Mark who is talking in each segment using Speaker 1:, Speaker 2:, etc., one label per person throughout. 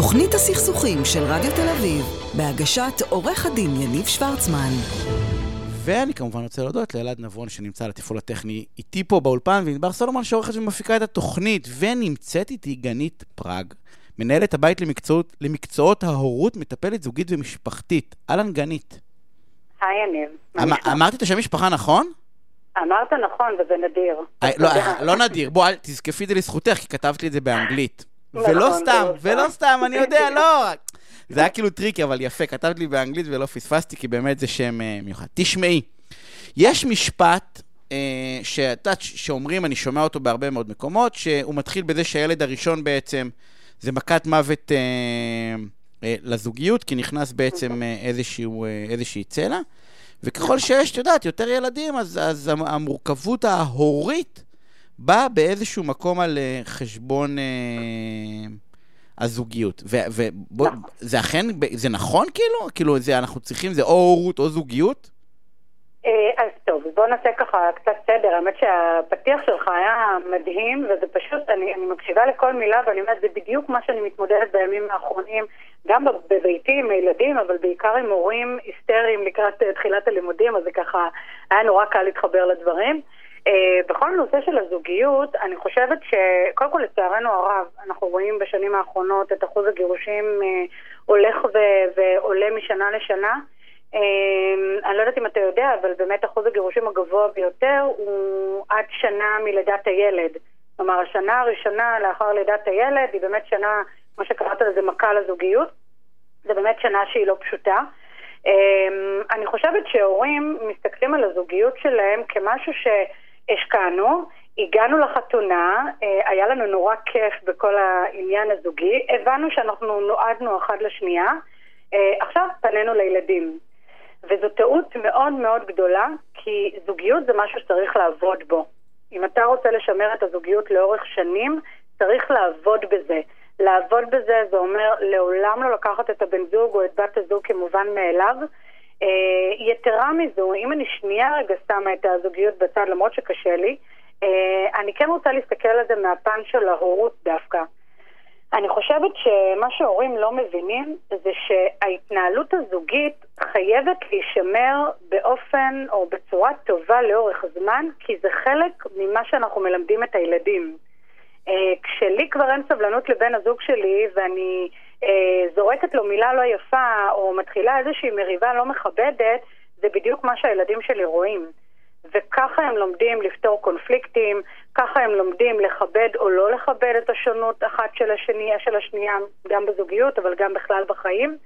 Speaker 1: תוכנית הסכסוכים של רדיו תל אביב, בהגשת עורך הדין יניב שוורצמן.
Speaker 2: ואני כמובן רוצה להודות לאלעד נבון שנמצא על התפעול הטכני איתי פה באולפן, וענבר סולומון שעורכת ומפיקה את התוכנית, ונמצאת איתי גנית פראג, מנהלת הבית למקצועות, למקצועות ההורות, מטפלת זוגית ומשפחתית. אהלן גנית.
Speaker 3: היי יניב.
Speaker 2: אמ-? אמרתי את השם משפחה נכון?
Speaker 3: אמרת נכון, וזה נדיר.
Speaker 2: אה, לא. אה, לא נדיר, בוא, תזקפי את זה לזכותך, כי כתבת לי את זה באנגלית.
Speaker 3: נכון,
Speaker 2: ולא
Speaker 3: זה
Speaker 2: סתם,
Speaker 3: לא
Speaker 2: ולא
Speaker 3: סתם.
Speaker 2: סתם, אני יודע, לא. זה היה כאילו tricky, אבל יפה, כתבת לי באנגלית ולא פספסתי, כי באמת זה שם אה, מיוחד. תשמעי, יש משפט אה, שאת יודעת, שאומרים, אני שומע אותו בהרבה מאוד מקומות, שהוא מתחיל בזה שהילד הראשון בעצם זה מכת מוות אה, אה, לזוגיות, כי נכנס בעצם אה, איזשהו, אה, איזושהי צלע. וככל שיש, את יודעת, יותר ילדים, אז, אז המ- המורכבות ההורית באה באיזשהו מקום על אה, חשבון אה, הזוגיות. ובוא,
Speaker 3: נכון.
Speaker 2: זה אכן, זה נכון כאילו? כאילו, זה, אנחנו צריכים, זה או הורות או זוגיות?
Speaker 3: אה, אז טוב, בוא נעשה ככה קצת סדר. האמת שהפתיח שלך היה מדהים, וזה פשוט, אני, אני מקשיבה לכל מילה, ואני אומרת, זה בדיוק מה שאני מתמודדת בימים האחרונים, גם בב- בביתי עם הילדים, אבל בעיקר עם הורים היסטריים לקראת אה, תחילת הלימודים, אז זה ככה, היה נורא קל להתחבר לדברים. אה, בכל הנושא של הזוגיות, אני חושבת שקודם כל לצערנו הרב, אנחנו רואים בשנים האחרונות את אחוז הגירושים אה, הולך ו- ועולה משנה לשנה. אה, אני לא יודעת אם אתה יודע, אבל באמת אחוז הגירושים הגבוה ביותר הוא עד שנה מלידת הילד. כלומר, השנה הראשונה לאחר לידת הילד היא באמת שנה, כמו שקראת לזה, מכה לזוגיות. זה באמת שנה שהיא לא פשוטה. אני חושבת שהורים מסתכלים על הזוגיות שלהם כמשהו שהשקענו, הגענו לחתונה, אה, היה לנו נורא כיף בכל העניין הזוגי, הבנו שאנחנו נועדנו אחד לשנייה, אה, עכשיו פנינו לילדים. וזו טעות מאוד מאוד גדולה, כי זוגיות זה משהו שצריך לעבוד בו. אם אתה רוצה לשמר את הזוגיות לאורך שנים, צריך לעבוד בזה. לעבוד בזה זה אומר לעולם לא לקחת את הבן זוג או את בת הזוג כמובן מאליו. אה, יתרה מזו, אם אני שנייה רגע שמה את הזוגיות בצד, למרות שקשה לי, אה, אני כן רוצה להסתכל על זה מהפן של ההורות דווקא. אני חושבת שמה שההורים לא מבינים זה שההתנהלות הזוגית חייבת להישמר באופן או בצורה טובה לאורך זמן, כי זה חלק ממה שאנחנו מלמדים את הילדים. אה, כשלי כבר אין סבלנות לבן הזוג שלי ואני זורקת לו מילה לא יפה או מתחילה איזושהי מריבה לא מכבדת, זה בדיוק מה שהילדים שלי רואים. וככה הם לומדים לפתור קונפליקטים, ככה הם לומדים לכבד או לא לכבד את השונות אחת של השני, של השנייה, גם בזוגיות, אבל גם בכלל בחיים.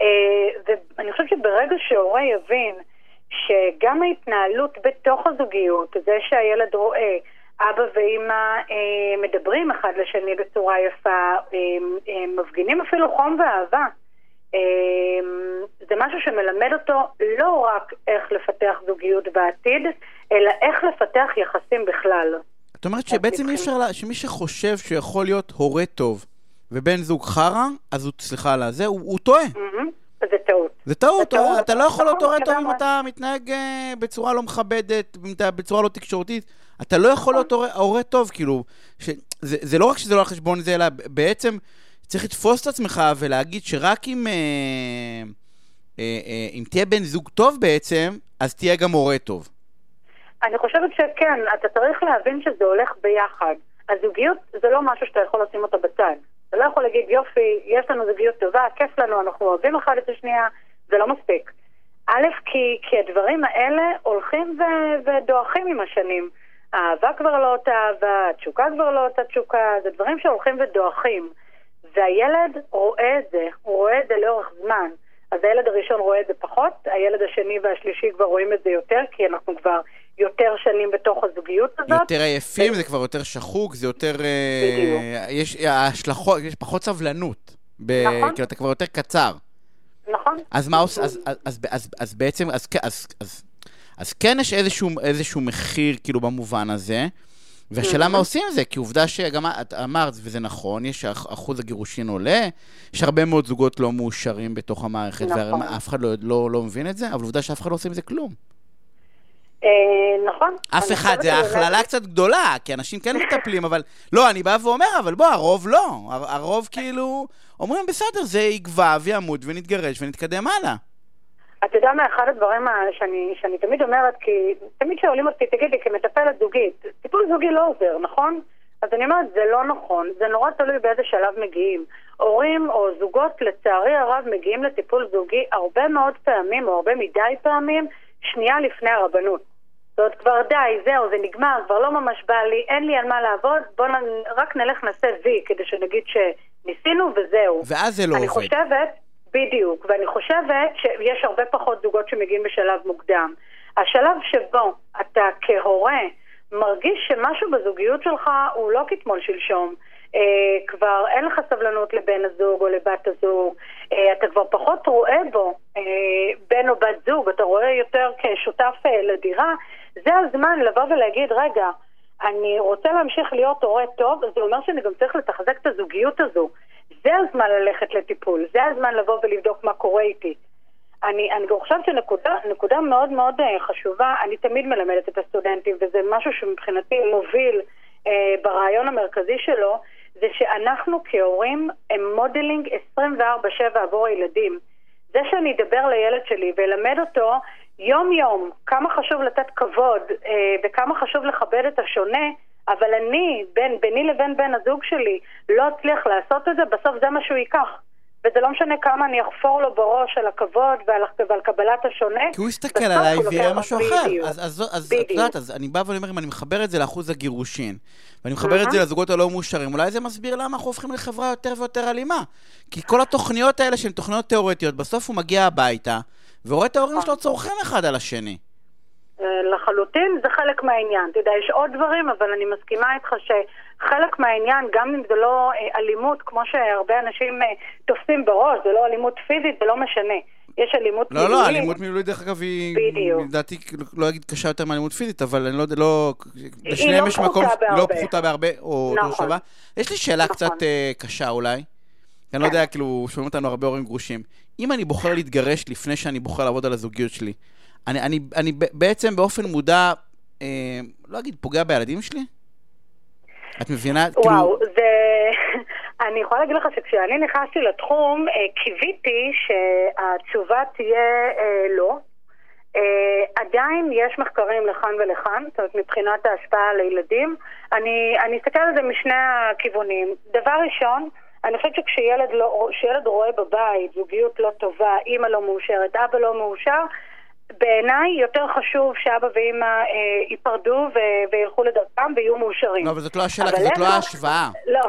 Speaker 3: אה, ואני חושבת שברגע שהורה יבין שגם ההתנהלות בתוך הזוגיות, זה שהילד רואה אבא ואימא אה, מדברים אחד לשני בצורה יפה, אה, אה, מפגינים אפילו חום ואהבה. אה, זה משהו שמלמד אותו לא רק איך לפתח זוגיות בעתיד, אלא איך לפתח יחסים בכלל.
Speaker 2: את אומרת שבעצם אי אפשר, לה- שמי שחושב שהוא יכול להיות הורה טוב ובן זוג חרא, אז הוא, סליחה על הזה, הוא, הוא טועה.
Speaker 3: מהמם. זה טעות.
Speaker 2: זה טעות,
Speaker 3: זה טעות.
Speaker 2: אתה לא יכול להיות
Speaker 3: נכון,
Speaker 2: הורה טוב אם. אתה מתנהג אה, בצורה לא מכבדת, בצורה לא תקשורתית. אתה לא יכול להיות הורה, הורה טוב, כאילו. זה, זה לא רק שזה לא על חשבון זה, אלא בעצם צריך לתפוס את עצמך ולהגיד שרק אם, אה, אה, אה, אם תהיה בן זוג טוב בעצם, אז תהיה גם הורה טוב.
Speaker 3: אני חושבת שכן, אתה צריך להבין שזה הולך ביחד. הזוגיות זה לא משהו שאתה יכול לשים אותה בצד. אתה לא יכול להגיד, יופי, יש לנו זוגיות טובה, כיף לנו, אנחנו אוהבים אחד את השנייה, זה לא מספיק. א', כי, כי הדברים האלה הולכים ו- ודועכים עם השנים. האהבה כבר לא אותה אהבה, התשוקה כבר לא אותה תשוקה, זה דברים שהולכים ודועכים. והילד רואה את זה, הוא רואה את זה לאורך זמן. אז הילד הראשון רואה את זה פחות, הילד השני והשלישי כבר רואים את זה יותר, כי אנחנו כבר יותר שנים בתוך הזוגיות הזאת.
Speaker 2: יותר עייפים, זה כבר יותר שחוק, זה יותר... אה,
Speaker 3: בדיוק.
Speaker 2: יש השלכות, יש פחות סבלנות. ב-
Speaker 3: נכון.
Speaker 2: כאילו, אתה כבר יותר קצר.
Speaker 3: נכון?
Speaker 2: אז מה עוש... אז, אז, אז, אז, אז בעצם, אז, אז, אז, אז כן יש איזשהו, איזשהו מחיר, כאילו, במובן הזה, והשאלה מה עושים עם זה, כי עובדה שגם את אמרת, וזה נכון, יש אח- אחוז הגירושין עולה, יש הרבה מאוד זוגות לא מאושרים בתוך המערכת,
Speaker 3: נכון.
Speaker 2: ואף אחד לא, לא, לא מבין את זה, אבל עובדה שאף אחד לא עושה עם זה כלום.
Speaker 3: אה, נכון.
Speaker 2: אף אחד, זה הכללה קצת גדולה, כי אנשים כן מטפלים, אבל... לא, אני בא ואומר, אבל בוא, הרוב לא. הר- הרוב כאילו... אומרים, בסדר, זה יגבע וימות ונתגרש ונתקדם הלאה.
Speaker 3: אתה יודע מה, אחד הדברים שאני, שאני תמיד אומרת, כי תמיד שואלים אותי, תגיד לי, כמטפלת זוגית, טיפול זוגי לא עוזר, נכון? אז אני אומרת, זה לא נכון, זה נורא תלוי באיזה שלב מגיעים. הורים או זוגות, לצערי הרב, מגיעים לטיפול זוגי הרבה מאוד פעמים, או הרבה מדי פעמים, שנייה לפני הרבנות. זאת כבר די, זהו, זה נגמר, כבר לא ממש בא לי, אין לי על מה לעבוד, בואו רק נלך נעשה וי, כדי שנגיד שניסינו וזהו.
Speaker 2: ואז זה לא
Speaker 3: אני
Speaker 2: עובד.
Speaker 3: חושבת, בדיוק, ואני חושבת שיש הרבה פחות זוגות שמגיעים בשלב מוקדם. השלב שבו אתה כהורה מרגיש שמשהו בזוגיות שלך הוא לא כתמול שלשום. אה, כבר אין לך סבלנות לבן הזוג או לבת הזוג, אה, אתה כבר פחות רואה בו אה, בן או בת זוג, אתה רואה יותר כשותף אה, לדירה, זה הזמן לבוא ולהגיד, רגע, אני רוצה להמשיך להיות הורה טוב, זה אומר שאני גם צריך לתחזק את הזוגיות הזו. זה הזמן ללכת לטיפול, זה הזמן לבוא ולבדוק מה קורה איתי. אני, אני גם חושבת שנקודה נקודה מאוד מאוד אה, חשובה, אני תמיד מלמדת את הסטודנטים, וזה משהו שמבחינתי מוביל אה, ברעיון המרכזי שלו, זה שאנחנו כהורים הם modeling 24/7 עבור הילדים. זה שאני אדבר לילד שלי ואלמד אותו יום-יום כמה חשוב לתת כבוד אה, וכמה חשוב לכבד את השונה, אבל אני, בין, ביני לבין בן הזוג שלי, לא אצליח לעשות את זה, בסוף זה מה שהוא ייקח. וזה לא משנה כמה אני אחפור לו בראש על הכבוד ועל, ועל קבלת השונה.
Speaker 2: כי הוא יסתכל עליי ויראה
Speaker 3: לוקח-
Speaker 2: משהו אחר.
Speaker 3: בדיוק.
Speaker 2: אז, אז, אז את
Speaker 3: בדיוק.
Speaker 2: יודעת, אז אני בא ואומר, אם אני מחבר את זה לאחוז הגירושין, ואני מחבר את זה לזוגות הלא מאושרים, אולי זה מסביר למה אנחנו הופכים לחברה יותר ויותר אלימה. כי כל התוכניות האלה שהן תוכניות תיאורטיות, בסוף הוא מגיע הביתה, ורואה את ההורים שלו צורכים אחד על השני.
Speaker 3: אה, לחלוטין, זה חלק מהעניין. אתה יודע, יש עוד דברים, אבל אני מסכימה איתך שחלק מהעניין, גם אם זה לא אה, אלימות, כמו שהרבה אנשים אה, תופסים בראש, זה לא אלימות פיזית, זה לא משנה. יש אלימות
Speaker 2: לא, לא,
Speaker 3: מילולית.
Speaker 2: אלימות מילולית, דרך אגב, היא,
Speaker 3: בדיוק.
Speaker 2: לדעתי, לא אגיד קשה יותר מאלימות פיזית, אבל אני לא יודע, לא... לשניהם
Speaker 3: לא
Speaker 2: יש מקום...
Speaker 3: פחותה
Speaker 2: לא
Speaker 3: בהרבה.
Speaker 2: פחותה בהרבה, או
Speaker 3: נכון.
Speaker 2: יש לי שאלה
Speaker 3: נכון.
Speaker 2: קצת קשה אולי. אני לא יודע, כאילו, שומעים אותנו הרבה הורים גרושים. אם אני בוחר להתגרש לפני שאני בוחר לעבוד על הזוגיות שלי, אני, אני, אני בעצם באופן מודע, אה, לא אגיד, פוגע בילדים שלי? את מבינה? כאילו,
Speaker 3: וואו, זה... אני יכולה להגיד לך שכשאני נכנסתי לתחום, אה, קיוויתי שהתשובה תהיה אה, לא. אה, עדיין יש מחקרים לכאן ולכאן, זאת אומרת, מבחינת ההשפעה על הילדים. אני, אני אסתכל על זה משני הכיוונים. דבר ראשון, אני חושבת שכשילד לא, רואה בבית זוגיות לא טובה, אימא לא מאושרת, אבא לא מאושר, בעיניי יותר חשוב שאבא ואימא אה, ייפרדו ו- וילכו לדרכם ויהיו מאושרים.
Speaker 2: לא, אבל זאת לא השאלה, כי זאת לא ההשוואה.
Speaker 3: לא.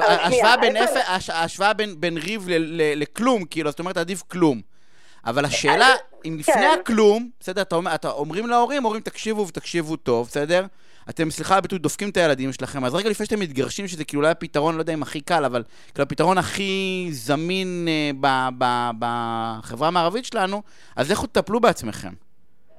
Speaker 2: ההשוואה בין אפס, הש- בין, בין ריב ל, ל, לכלום, כאילו, זאת אומרת, עדיף כלום. אבל השאלה, אם לפני
Speaker 3: כן.
Speaker 2: הכלום, בסדר, אתה אומר, אתה אומרים להורים, אומרים, תקשיבו ותקשיבו טוב, בסדר? אתם, סליחה על הביטוי, דופקים את הילדים שלכם, אז רגע לפני שאתם מתגרשים, שזה כאילו אולי הפתרון, לא יודע אם הכי קל, אבל כאילו הפתרון הכי זמין אה, ב, ב, בחברה המערבית שלנו, אז לכו תטפלו בעצמכם.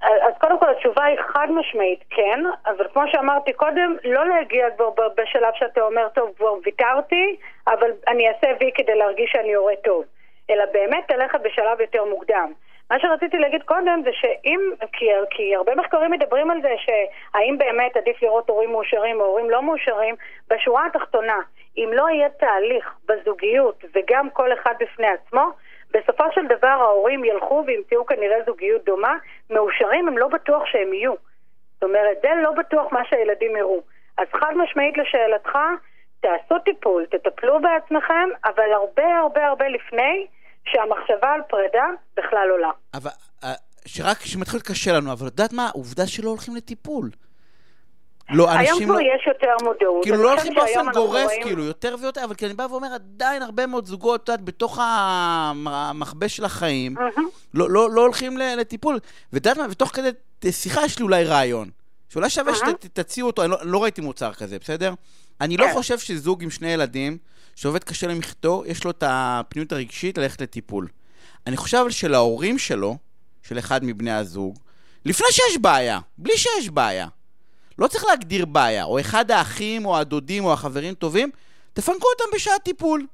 Speaker 3: אז קודם כל התשובה היא חד משמעית כן, אבל כמו שאמרתי קודם, לא להגיע כבר ב- בשלב שאתה אומר, טוב, כבר ויתרתי, אבל אני אעשה וי כדי להרגיש שאני הורה טוב. אלא באמת ללכת בשלב יותר מוקדם. מה שרציתי להגיד קודם זה שאם, כי, כי הרבה מחקרים מדברים על זה שהאם באמת עדיף לראות הורים מאושרים או הורים לא מאושרים, בשורה התחתונה, אם לא יהיה תהליך בזוגיות וגם כל אחד בפני עצמו, בסופו של דבר ההורים ילכו וימצאו כנראה זוגיות דומה, מאושרים הם לא בטוח שהם יהיו. זאת אומרת, זה לא בטוח מה שהילדים יראו. אז חד משמעית לשאלתך, תעשו טיפול, תטפלו בעצמכם, אבל הרבה הרבה הרבה לפני שהמחשבה על פרידה בכלל עולה.
Speaker 2: אבל, אה, שרק כשמתחיל קשה לנו, אבל את יודעת מה? עובדה שלא הולכים לטיפול. לא,
Speaker 3: היום
Speaker 2: אנשים
Speaker 3: כבר
Speaker 2: לא...
Speaker 3: יש יותר מודעות.
Speaker 2: כאילו לא הולכים באופן גורף,
Speaker 3: רואים-
Speaker 2: כאילו, יותר ויותר, אבל כי אני בא ואומר, עדיין הרבה מאוד זוגות, את יודעת, בתוך המ- המכבש של החיים,
Speaker 3: מהמם.
Speaker 2: לא, לא, לא הולכים לטיפול. ואת יודעת מה, ותוך כדי שיחה יש לי אולי רעיון, שאולי שווה
Speaker 3: אהה.
Speaker 2: שתציעו אותו, אני לא, לא ראיתי מוצר כזה, בסדר? אני לא
Speaker 3: כן.
Speaker 2: חושב שזוג עם שני ילדים, שעובד קשה למחתו, יש לו את הפניות הרגשית ללכת לטיפול. אני חושב אבל שלהורים שלו, של אחד מבני הזוג, לפני שיש בעיה, בלי שיש בעיה, לא צריך להגדיר בעיה, או אחד האחים, או הדודים, או החברים טובים, תפנקו אותם בשעת טיפול.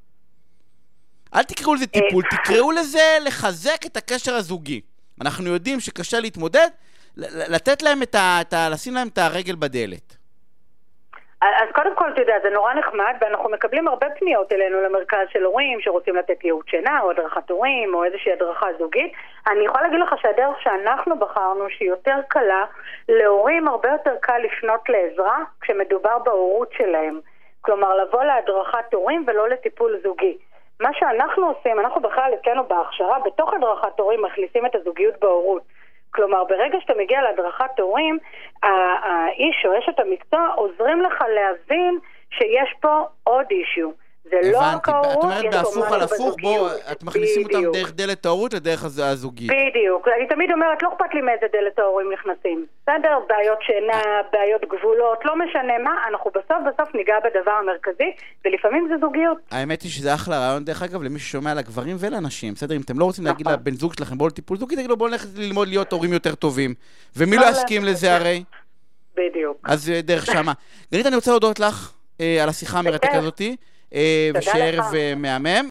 Speaker 2: אל תקראו לזה טיפול, תקראו לזה לחזק את הקשר הזוגי. אנחנו יודעים שקשה להתמודד, לתת להם את ה... את ה... לשים להם את הרגל בדלת.
Speaker 3: אז קודם כל, אתה יודע, זה נורא נחמד, ואנחנו מקבלים הרבה פניות אלינו למרכז של הורים שרוצים לתת ייעוץ שינה, או הדרכת הורים, או איזושהי הדרכה זוגית. אני יכולה להגיד לך שהדרך שאנחנו בחרנו, שהיא יותר קלה, להורים הרבה יותר קל לפנות לעזרה כשמדובר בהורות שלהם. כלומר, לבוא להדרכת הורים ולא לטיפול זוגי. מה שאנחנו עושים, אנחנו בכלל אצלנו בהכשרה, בתוך הדרכת הורים מכניסים את הזוגיות בהורות. כלומר, ברגע שאתה מגיע להדרכת הורים, האיש או אשת המקצוע עוזרים לך להבין שיש פה עוד אישיו. זה לא ההורות,
Speaker 2: את אומרת
Speaker 3: יש פה
Speaker 2: בהפוך על
Speaker 3: משהו
Speaker 2: הפוך, בואו,
Speaker 3: בזוגיות.
Speaker 2: את מכניסים אותם
Speaker 3: בדיוק.
Speaker 2: דרך דלת ההורות לדרך הז- הזוגית.
Speaker 3: בדיוק. אני תמיד אומרת, לא אכפת לי מאיזה דלת ההורים נכנסים. בסדר? בעיות שינה, בעיות גבולות, לא משנה מה, אנחנו בסוף בסוף ניגע בדבר המרכזי, ולפעמים זה זוגיות.
Speaker 2: האמת היא שזה אחלה רעיון, דרך אגב, למי ששומע לגברים ולנשים, בסדר? אם אתם לא רוצים להגיד
Speaker 3: נכון.
Speaker 2: לבן זוג שלכם, בואו לטיפול זוגי, תגידו, בואו נלך ללמוד להיות הורים יותר טובים. ומי לא
Speaker 3: לא
Speaker 2: יסכים לזה
Speaker 3: את זה.
Speaker 2: הרי?
Speaker 3: בדיוק.
Speaker 2: אז אה, דרך שמה. גלית, אני רוצה להודות לך אה, על השיחה המרתקת. הזאתי, אה,
Speaker 3: תודה
Speaker 2: ושיהיה
Speaker 3: לך.
Speaker 2: ערב אה, מהמם.